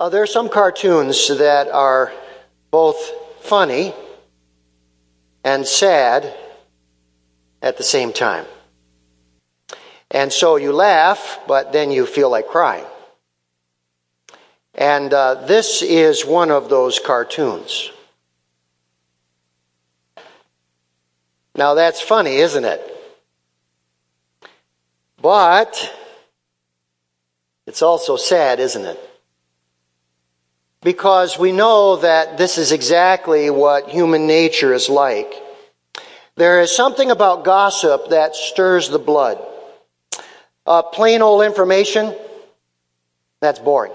Uh, there are some cartoons that are both funny and sad at the same time. And so you laugh, but then you feel like crying. And uh, this is one of those cartoons. Now that's funny, isn't it? But it's also sad, isn't it? Because we know that this is exactly what human nature is like. There is something about gossip that stirs the blood. Uh, plain old information, that's boring.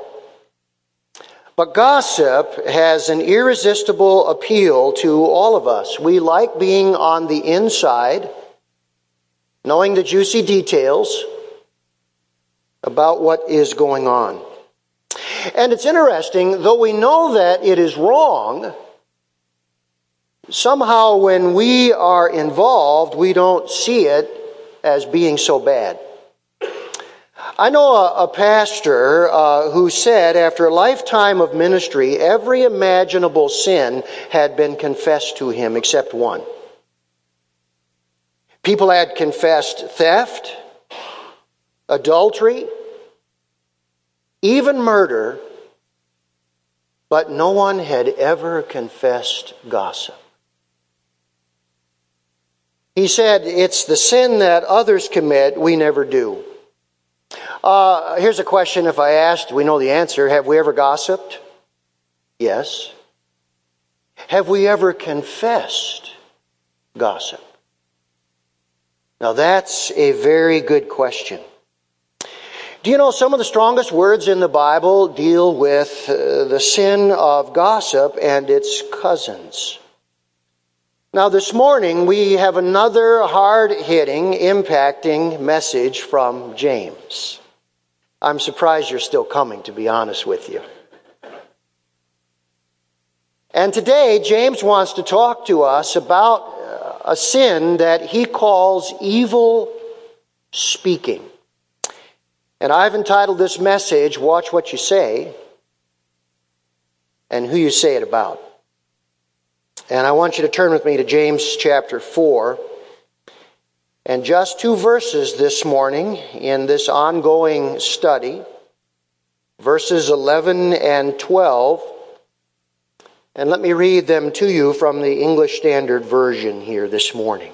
But gossip has an irresistible appeal to all of us. We like being on the inside, knowing the juicy details about what is going on. And it's interesting, though we know that it is wrong, somehow when we are involved, we don't see it as being so bad. I know a, a pastor uh, who said after a lifetime of ministry, every imaginable sin had been confessed to him except one. People had confessed theft, adultery, even murder, but no one had ever confessed gossip. He said, It's the sin that others commit, we never do. Uh, here's a question if I asked, we know the answer. Have we ever gossiped? Yes. Have we ever confessed gossip? Now that's a very good question. Do you know some of the strongest words in the Bible deal with uh, the sin of gossip and its cousins? Now, this morning we have another hard hitting, impacting message from James. I'm surprised you're still coming, to be honest with you. And today, James wants to talk to us about uh, a sin that he calls evil speaking. And I've entitled this message, Watch What You Say and Who You Say It About. And I want you to turn with me to James chapter 4. And just two verses this morning in this ongoing study, verses 11 and 12. And let me read them to you from the English Standard Version here this morning.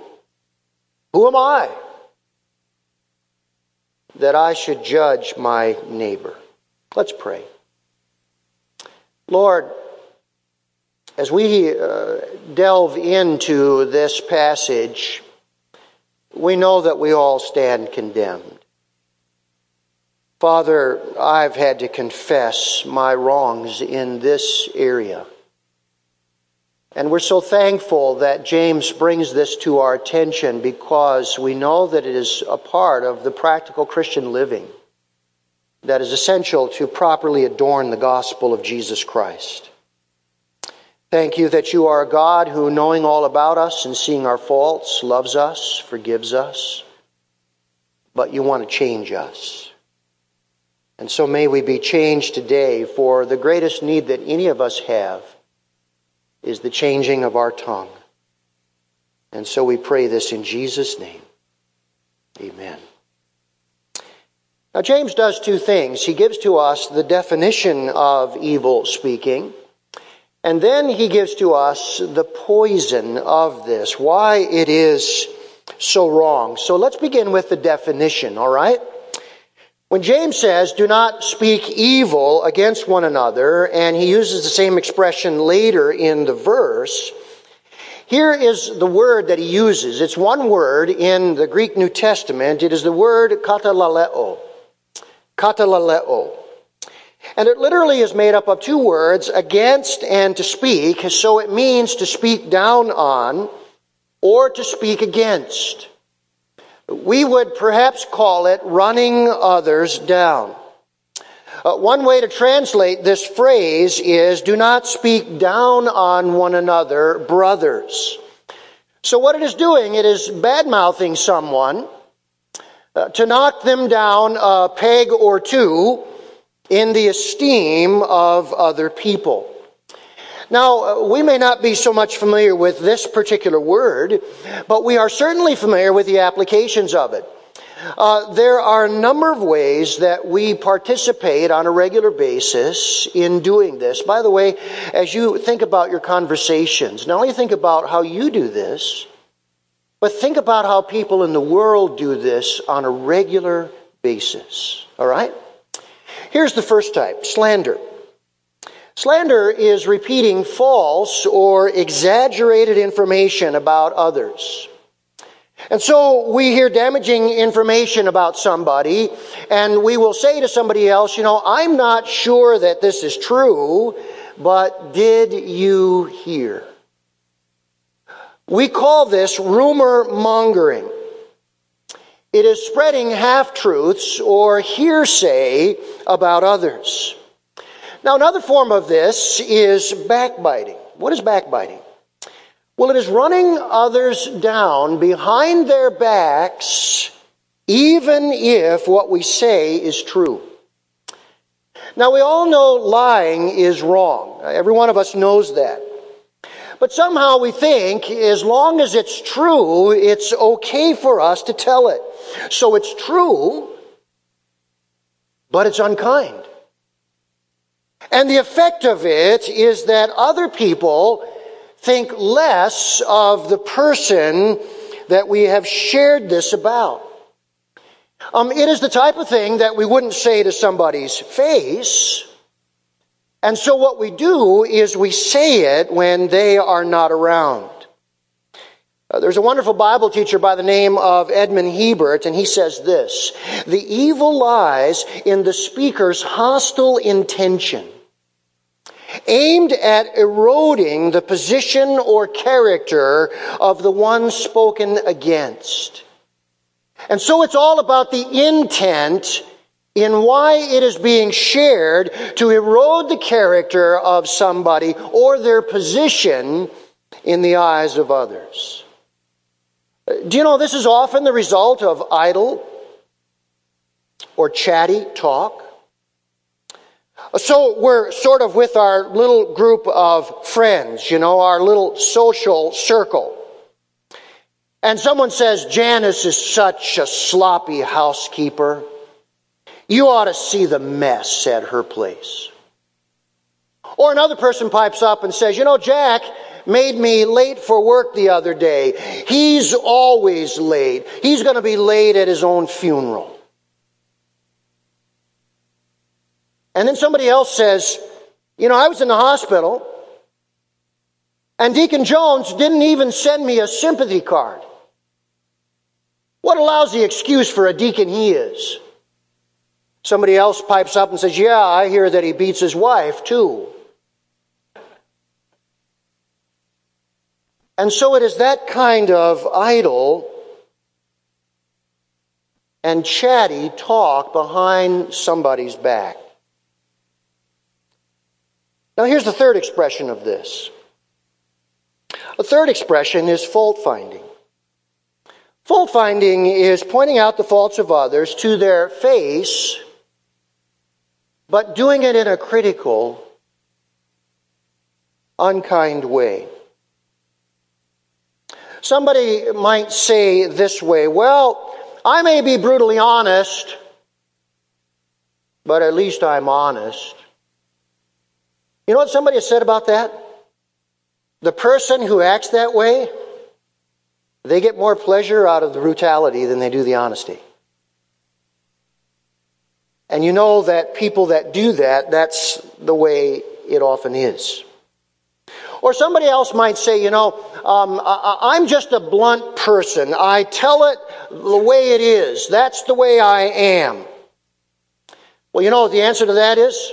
Who am I? That I should judge my neighbor. Let's pray. Lord, as we uh, delve into this passage, we know that we all stand condemned. Father, I've had to confess my wrongs in this area. And we're so thankful that James brings this to our attention because we know that it is a part of the practical Christian living that is essential to properly adorn the gospel of Jesus Christ. Thank you that you are a God who, knowing all about us and seeing our faults, loves us, forgives us, but you want to change us. And so may we be changed today, for the greatest need that any of us have is the changing of our tongue. And so we pray this in Jesus' name. Amen. Now, James does two things. He gives to us the definition of evil speaking. And then he gives to us the poison of this, why it is so wrong. So let's begin with the definition, all right? When James says, do not speak evil against one another, and he uses the same expression later in the verse, here is the word that he uses. It's one word in the Greek New Testament. It is the word katalaleo. Katalaleo. And it literally is made up of two words, against and to speak. So it means to speak down on or to speak against. We would perhaps call it running others down. Uh, one way to translate this phrase is do not speak down on one another, brothers. So what it is doing, it is bad mouthing someone uh, to knock them down a peg or two in the esteem of other people. Now, uh, we may not be so much familiar with this particular word, but we are certainly familiar with the applications of it. Uh, there are a number of ways that we participate on a regular basis in doing this. By the way, as you think about your conversations, not only think about how you do this, but think about how people in the world do this on a regular basis. All right? Here's the first type slander. Slander is repeating false or exaggerated information about others. And so we hear damaging information about somebody, and we will say to somebody else, you know, I'm not sure that this is true, but did you hear? We call this rumor mongering. It is spreading half truths or hearsay about others. Now, another form of this is backbiting. What is backbiting? Well, it is running others down behind their backs, even if what we say is true. Now, we all know lying is wrong. Every one of us knows that. But somehow we think as long as it's true, it's okay for us to tell it. So it's true, but it's unkind. And the effect of it is that other people think less of the person that we have shared this about. Um, it is the type of thing that we wouldn't say to somebody's face. And so what we do is we say it when they are not around. Uh, there's a wonderful Bible teacher by the name of Edmond Hiebert, and he says this The evil lies in the speaker's hostile intention aimed at eroding the position or character of the one spoken against. And so it's all about the intent in why it is being shared to erode the character of somebody or their position in the eyes of others. Do you know this is often the result of idle or chatty talk? So we're sort of with our little group of friends, you know, our little social circle. And someone says, Janice is such a sloppy housekeeper. You ought to see the mess at her place. Or another person pipes up and says, You know, Jack made me late for work the other day. He's always late. He's going to be late at his own funeral. And then somebody else says, You know, I was in the hospital, and Deacon Jones didn't even send me a sympathy card. What a lousy excuse for a deacon he is. Somebody else pipes up and says, Yeah, I hear that he beats his wife too. And so it is that kind of idle and chatty talk behind somebody's back. Now, here's the third expression of this. A third expression is fault finding. Fault finding is pointing out the faults of others to their face, but doing it in a critical, unkind way. Somebody might say this way, well, I may be brutally honest, but at least I'm honest. You know what somebody said about that? The person who acts that way, they get more pleasure out of the brutality than they do the honesty. And you know that people that do that, that's the way it often is. Or somebody else might say, you know, um, I, am just a blunt person. I tell it the way it is. That's the way I am. Well, you know what the answer to that is?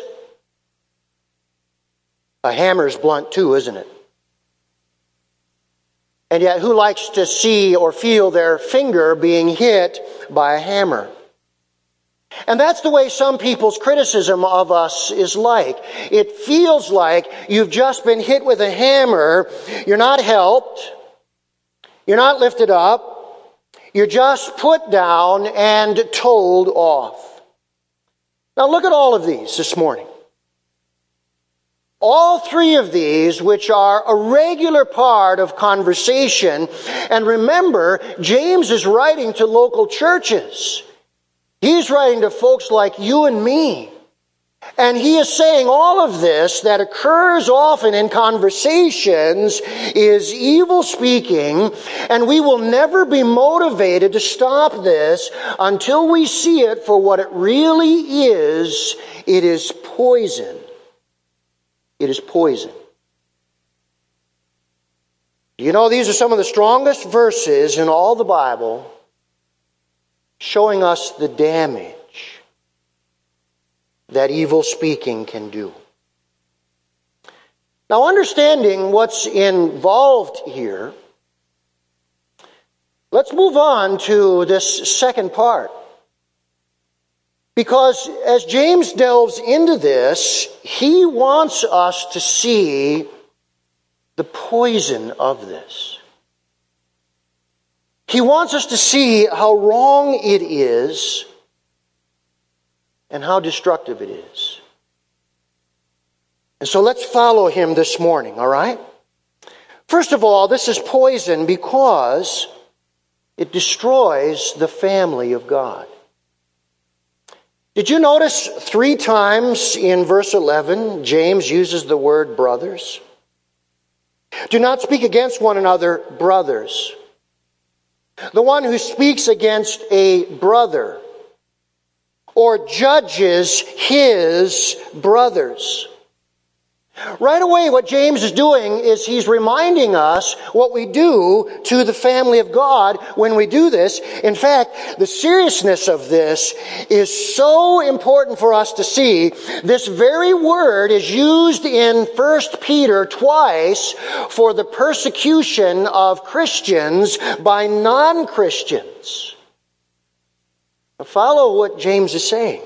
A hammer's blunt too, isn't it? And yet, who likes to see or feel their finger being hit by a hammer? And that's the way some people's criticism of us is like. It feels like you've just been hit with a hammer, you're not helped, you're not lifted up, you're just put down and told off. Now look at all of these this morning. All three of these, which are a regular part of conversation, and remember, James is writing to local churches. He's writing to folks like you and me. And he is saying all of this that occurs often in conversations is evil speaking, and we will never be motivated to stop this until we see it for what it really is. It is poison. It is poison. You know, these are some of the strongest verses in all the Bible showing us the damage that evil speaking can do. Now, understanding what's involved here, let's move on to this second part. Because as James delves into this, he wants us to see the poison of this. He wants us to see how wrong it is and how destructive it is. And so let's follow him this morning, all right? First of all, this is poison because it destroys the family of God. Did you notice three times in verse 11, James uses the word brothers? Do not speak against one another, brothers. The one who speaks against a brother or judges his brothers Right away, what James is doing is he's reminding us what we do to the family of God when we do this. In fact, the seriousness of this is so important for us to see. This very word is used in 1 Peter twice for the persecution of Christians by non-Christians. Follow what James is saying.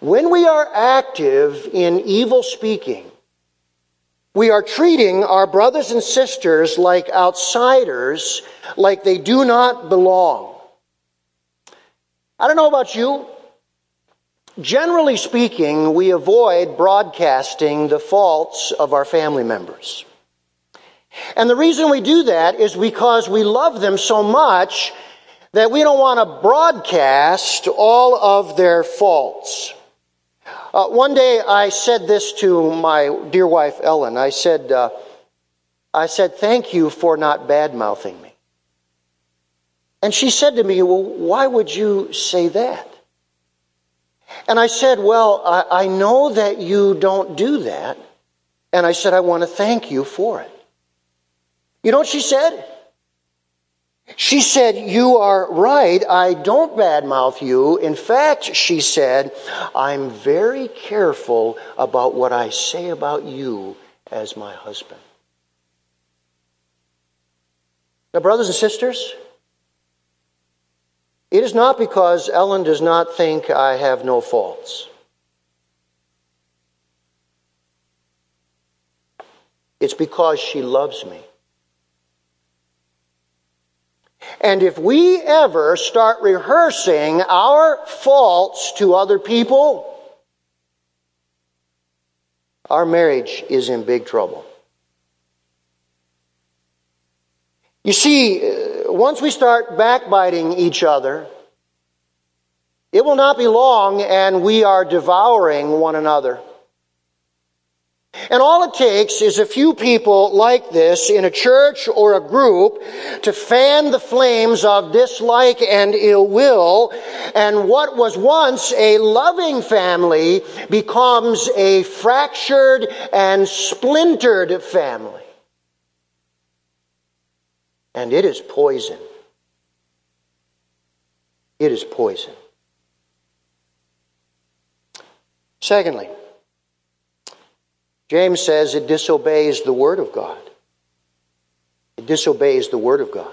When we are active in evil speaking, we are treating our brothers and sisters like outsiders, like they do not belong. I don't know about you. Generally speaking, we avoid broadcasting the faults of our family members. And the reason we do that is because we love them so much that we don't want to broadcast all of their faults. Uh, one day I said this to my dear wife Ellen. I said, uh, I said, thank you for not bad mouthing me. And she said to me, well, why would you say that? And I said, well, I, I know that you don't do that. And I said, I want to thank you for it. You know what she said? She said, You are right. I don't badmouth you. In fact, she said, I'm very careful about what I say about you as my husband. Now, brothers and sisters, it is not because Ellen does not think I have no faults. It's because she loves me. And if we ever start rehearsing our faults to other people, our marriage is in big trouble. You see, uh, once we start backbiting each other, it will not be long and we are devouring one another. And all it takes is a few people like this in a church or a group to fan the flames of dislike and ill will. And what was once a loving family becomes a fractured and splintered family. And it is poison. It is poison. Secondly, James says it disobeys the Word of God. It disobeys the Word of God.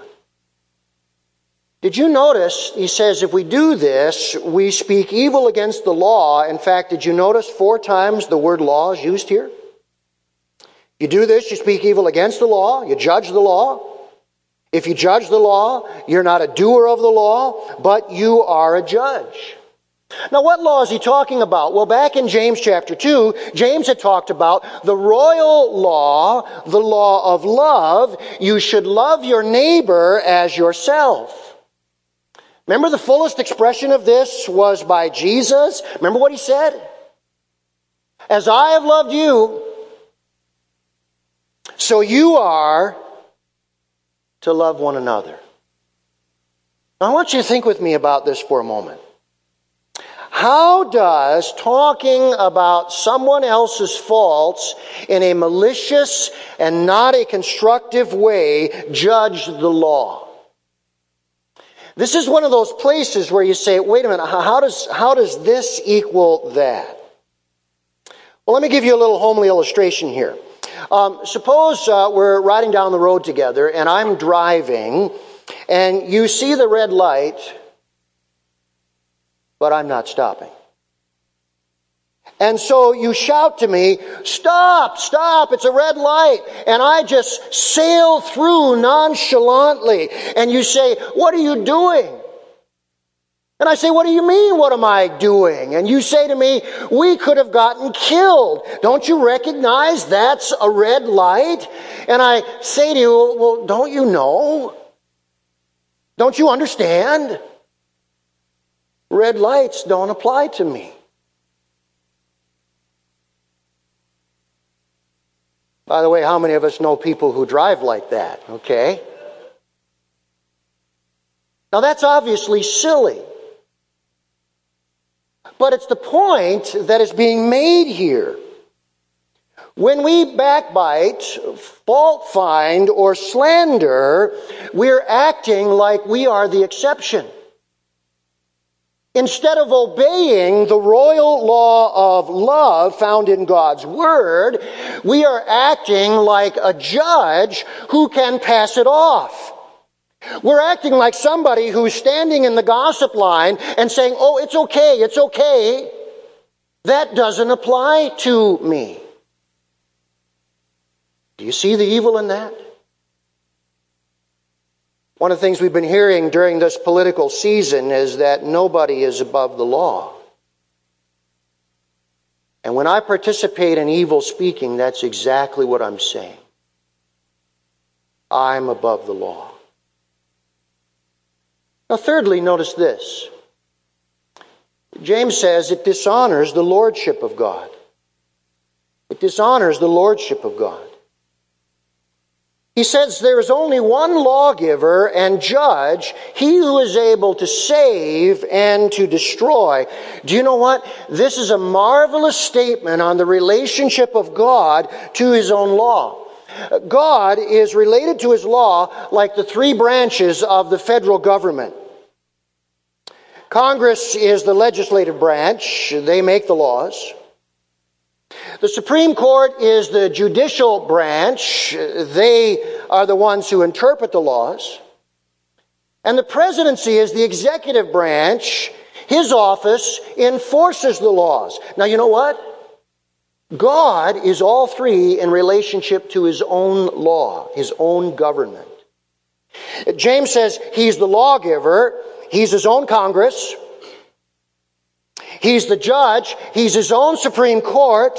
Did you notice, he says, if we do this, we speak evil against the law. In fact, did you notice four times the word law is used here? You do this, you speak evil against the law, you judge the law. If you judge the law, you're not a doer of the law, but you are a judge. Now, what law is he talking about? Well, back in James chapter 2, James had talked about the royal law, the law of love. You should love your neighbor as yourself. Remember the fullest expression of this was by Jesus? Remember what he said? As I have loved you, so you are to love one another. Now, I want you to think with me about this for a moment. How does talking about someone else's faults in a malicious and not a constructive way judge the law? This is one of those places where you say, wait a minute, how does, how does this equal that? Well, let me give you a little homely illustration here. Um, suppose uh, we're riding down the road together and I'm driving and you see the red light, but I'm not stopping. And so you shout to me, stop, stop, it's a red light. And I just sail through nonchalantly. And you say, what are you doing? And I say, what do you mean, what am I doing? And you say to me, we could have gotten killed. Don't you recognize that's a red light? And I say to you, well, don't you know? Don't you understand? Red lights don't apply to me. By the way, how many of us know people who drive like that? Okay. Now that's obviously silly. But it's the point that is being made here. When we backbite, fault find, or slander, we're acting like we are the exception. Instead of obeying the royal law of love found in God's Word, we are acting like a judge who can pass it off. We're acting like somebody who's standing in the gossip line and saying, Oh, it's okay, it's okay. That doesn't apply to me. Do you see the evil in that? One of the things we've been hearing during this political season is that nobody is above the law. And when I participate in evil speaking, that's exactly what I'm saying. I'm above the law. Now, thirdly, notice this. James says it dishonors the lordship of God. It dishonors the lordship of God. He says there is only one lawgiver and judge, he who is able to save and to destroy. Do you know what? This is a marvelous statement on the relationship of God to his own law. God is related to his law like the three branches of the federal government. Congress is the legislative branch, they make the laws. The Supreme Court is the judicial branch. They are the ones who interpret the laws. And the presidency is the executive branch. His office enforces the laws. Now, you know what? God is all three in relationship to his own law, his own government. James says he's the lawgiver, he's his own Congress, he's the judge, he's his own Supreme Court,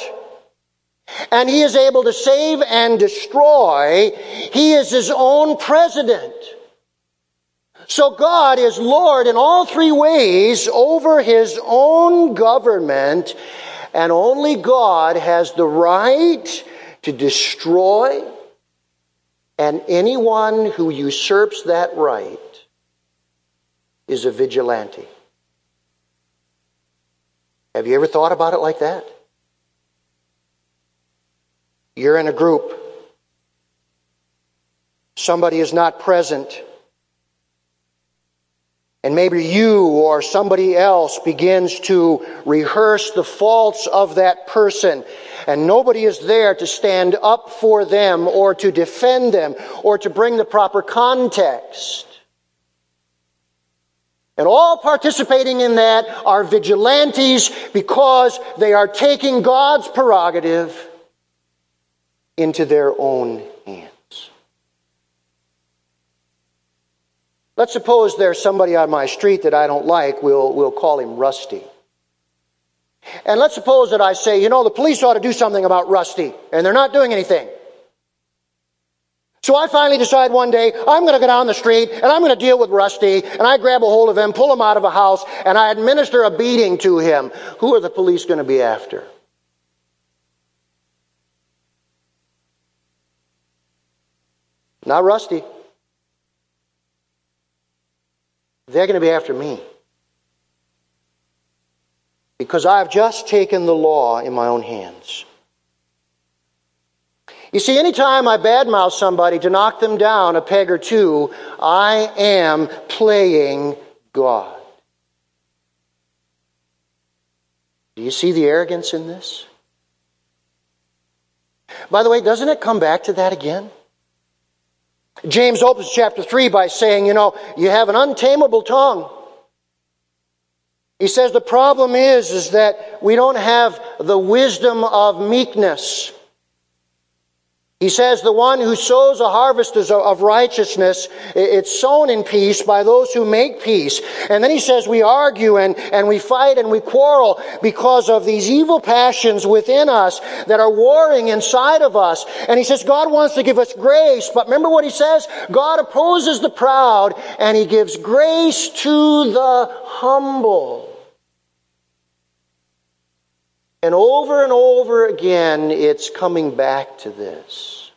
and he is able to save and destroy. He is his own president. So God is Lord in all three ways over his own government, and only God has the right to destroy, and anyone who usurps that right is a vigilante. Have you ever thought about it like that? You're in a group. Somebody is not present. And maybe you or somebody else begins to rehearse the faults of that person. and nobody is there to stand up for them or to defend them or to bring the proper context. And all participating in that are vigilantes because they are taking God's prerogative into their own hands. Let's suppose there's somebody on my street that I don't like. We'll, we'll call him Rusty. And let's suppose that I say, you know, the police ought to do something about Rusty, and they're not doing anything. So I finally decide one day, I'm going to go down the street and I'm going to deal with Rusty, and I grab a hold of him, pull him out of a house, and I administer a beating to him. Who are the police going to be after? Not Rusty. They're going to be after me. Because I've just taken the law in my own hands. You see, anytime I badmouth somebody to knock them down a peg or two, I am playing God. Do you see the arrogance in this? By the way, doesn't it come back to that again? James opens chapter 3 by saying, you know, you have an untamable tongue. He says the problem is, is that we don't have the wisdom of meekness. He says, The one who sows a harvest of righteousness, it's sown in peace by those who make peace. And then he says, We argue and, and we fight and we quarrel because of these evil passions within us that are warring inside of us. And he says, God wants to give us grace. But remember what he says? God opposes the proud and he gives grace to the humble. And over and over again, it's coming back to this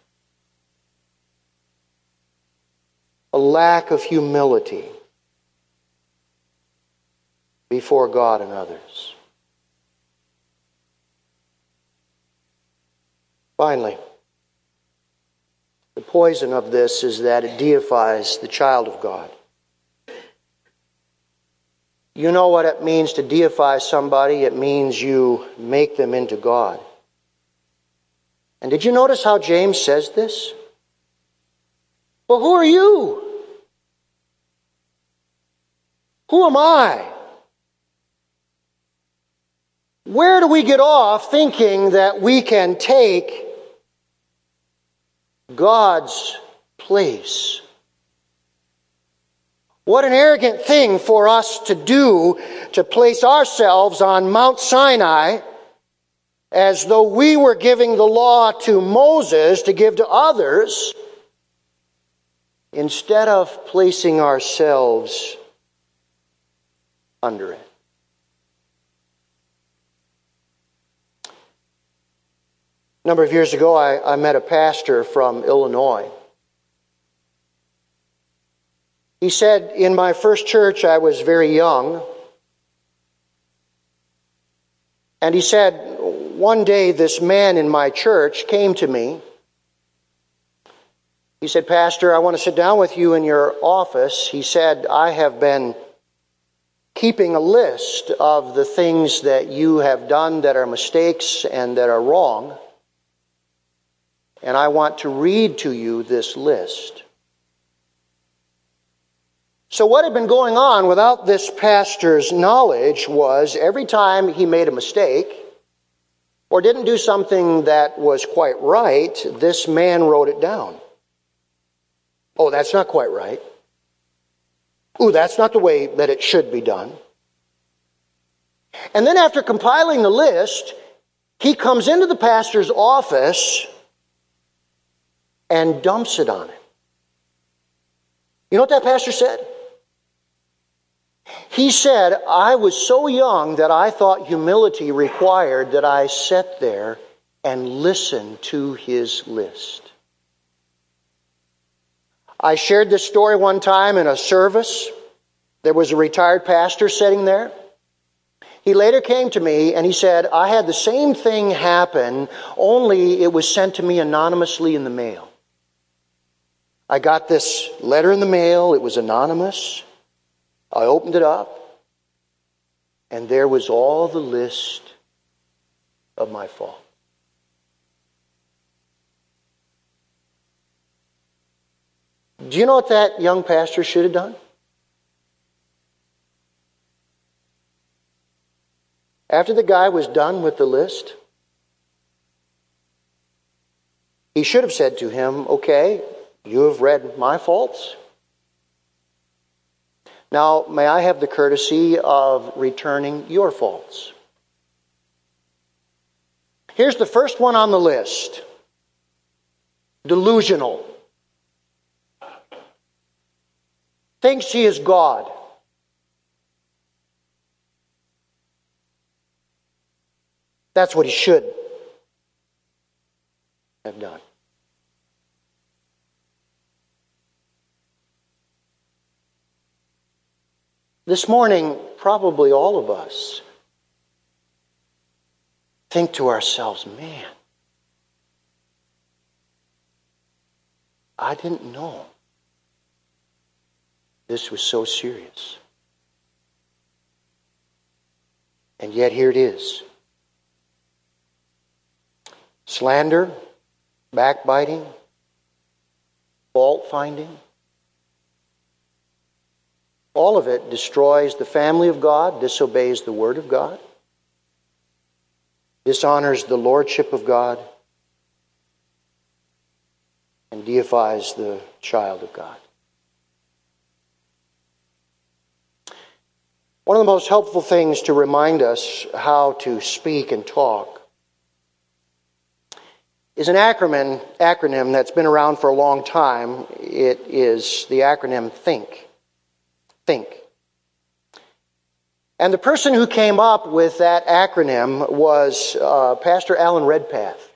a lack of humility before God and others. Finally, the poison of this is that it deifies the child of God. You know what it means to deify somebody? It means you make them into God. And did you notice how James says this? Well, who are you? Who am I? Where do we get off thinking that we can take God's place? What an arrogant thing for us to do to place ourselves on Mount Sinai as though we were giving the law to Moses to give to others instead of placing ourselves under it. A number of years ago, I, I met a pastor from Illinois. He said, In my first church, I was very young. And he said, One day, this man in my church came to me. He said, Pastor, I want to sit down with you in your office. He said, I have been keeping a list of the things that you have done that are mistakes and that are wrong. And I want to read to you this list. So, what had been going on without this pastor's knowledge was every time he made a mistake or didn't do something that was quite right, this man wrote it down. Oh, that's not quite right. Ooh, that's not the way that it should be done. And then, after compiling the list, he comes into the pastor's office and dumps it on him. You know what that pastor said? He said, I was so young that I thought humility required that I sat there and listen to his list. I shared this story one time in a service. There was a retired pastor sitting there. He later came to me and he said, I had the same thing happen, only it was sent to me anonymously in the mail. I got this letter in the mail, it was anonymous. I opened it up, and there was all the list of my fault. Do you know what that young pastor should have done? After the guy was done with the list, he should have said to him, Okay, you have read my faults. Now, may I have the courtesy of returning your faults? Here's the first one on the list delusional. Thinks he is God. That's what he should have done. This morning, probably all of us think to ourselves, man, I didn't know this was so serious. And yet here it is slander, backbiting, fault finding. All of it destroys the family of God, disobeys the Word of God, dishonors the Lordship of God, and deifies the child of God. One of the most helpful things to remind us how to speak and talk is an acronym, acronym that's been around for a long time. It is the acronym THINK. Think. And the person who came up with that acronym was uh, Pastor Alan Redpath,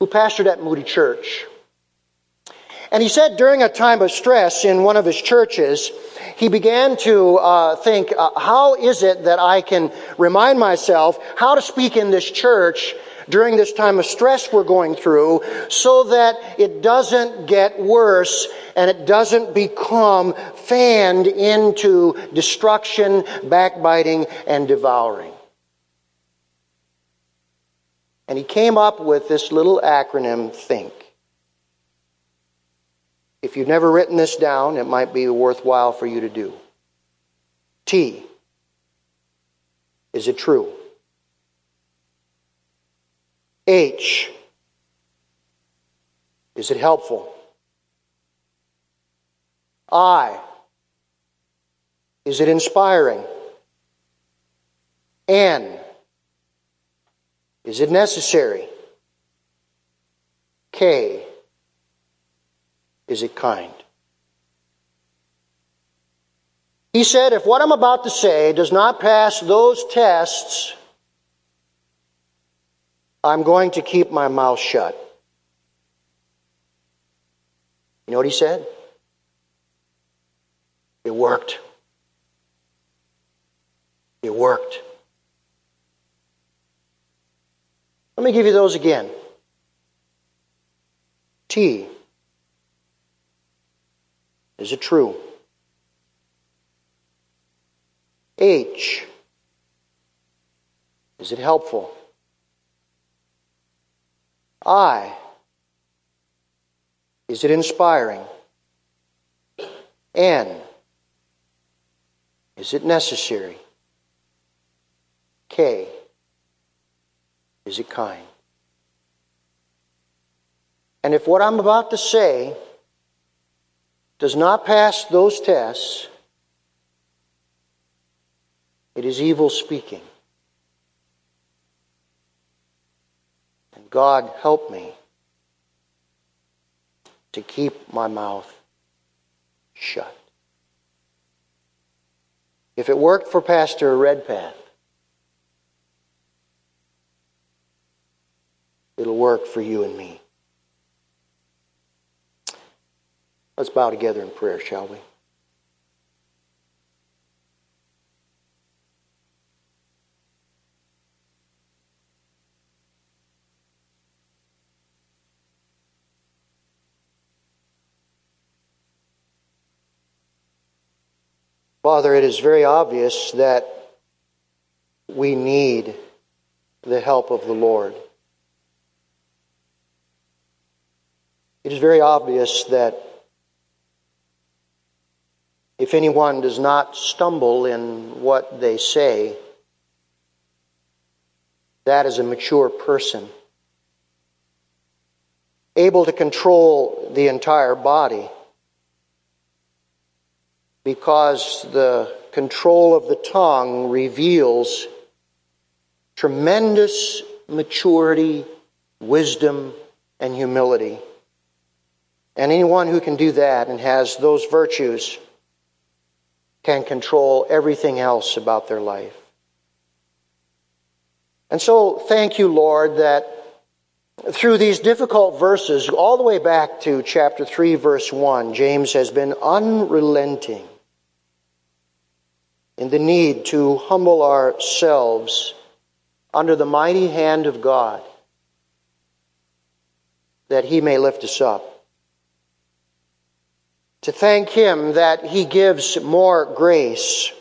who pastored at Moody Church. And he said during a time of stress in one of his churches, he began to uh, think, uh, how is it that I can remind myself how to speak in this church during this time of stress we're going through so that it doesn't get worse and it doesn't become fanned into destruction, backbiting, and devouring. And he came up with this little acronym, THINK. If you've never written this down, it might be worthwhile for you to do. T. Is it true? H. Is it helpful? I. Is it inspiring? N. Is it necessary? K. Is it kind? He said, if what I'm about to say does not pass those tests, I'm going to keep my mouth shut. You know what he said? It worked. It worked. Let me give you those again. T. Is it true? H. Is it helpful? I. Is it inspiring? N. Is it necessary? K. Is it kind? And if what I'm about to say does not pass those tests, it is evil speaking. God, help me to keep my mouth shut. If it worked for Pastor Redpath, it'll work for you and me. Let's bow together in prayer, shall we? Father, it is very obvious that we need the help of the Lord. It is very obvious that If anyone does not stumble in what they say, that is a mature person, able to control the entire body, because the control of the tongue reveals tremendous maturity, wisdom, and humility. And anyone who can do that and has those virtues can control everything else about their life. And so, thank you, Lord, that through these difficult verses, all the way back to chapter 3, verse 1, James has been unrelenting in the need to humble ourselves under the mighty hand of God that He may lift us up. To thank Him that He gives more grace.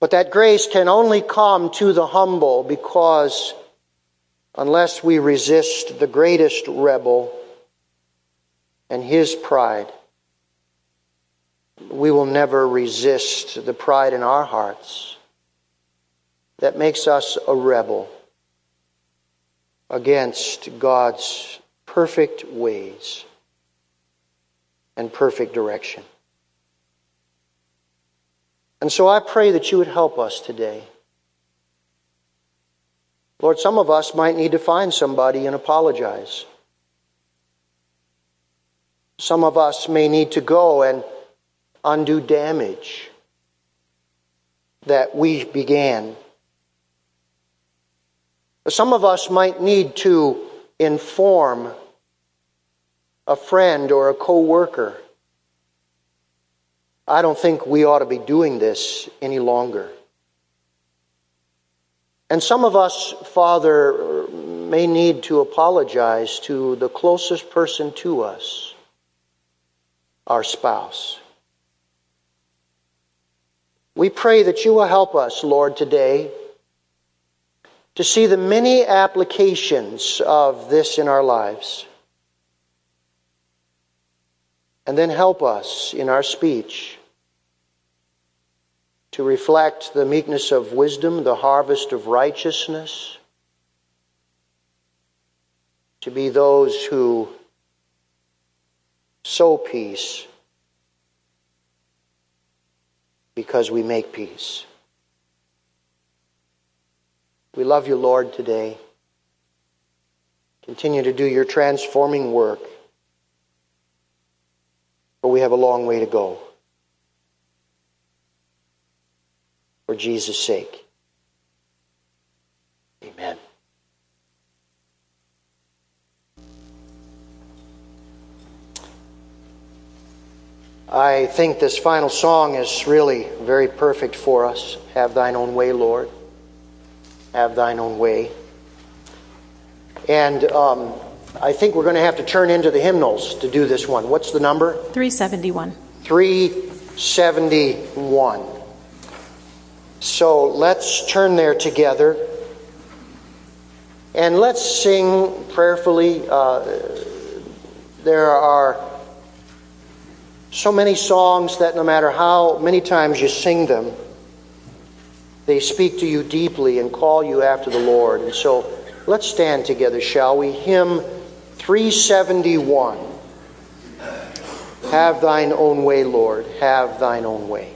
But that grace can only come to the humble because unless we resist the greatest rebel and his pride, we will never resist the pride in our hearts that makes us a rebel against God's perfect ways and perfect direction. And so I pray that you would help us today. Lord, some of us might need to find somebody and apologize. Some of us may need to go and undo damage that we began. Some of us might need to inform a friend or a coworker. I don't think we ought to be doing this any longer. And some of us, Father, may need to apologize to the closest person to us, our spouse. We pray that you will help us, Lord, today to see the many applications of this in our lives. And then help us in our speech to reflect the meekness of wisdom, the harvest of righteousness, to be those who sow peace because we make peace. We love you, Lord, today. Continue to do your transforming work, but we have a long way to go. For Jesus' sake. Amen. I think this final song is really very perfect for us. Have thine own way, Lord. Have thine own way. And um, I think we're going to have to turn into the hymnals to do this one. What's the number? 371. 371. So let's turn there together and let's sing prayerfully. Uh, there are so many songs that no matter how many times you sing them, they speak to you deeply and call you after the Lord. And so let's stand together, shall we? Hymn 371. Have thine own way, Lord. Have thine own way.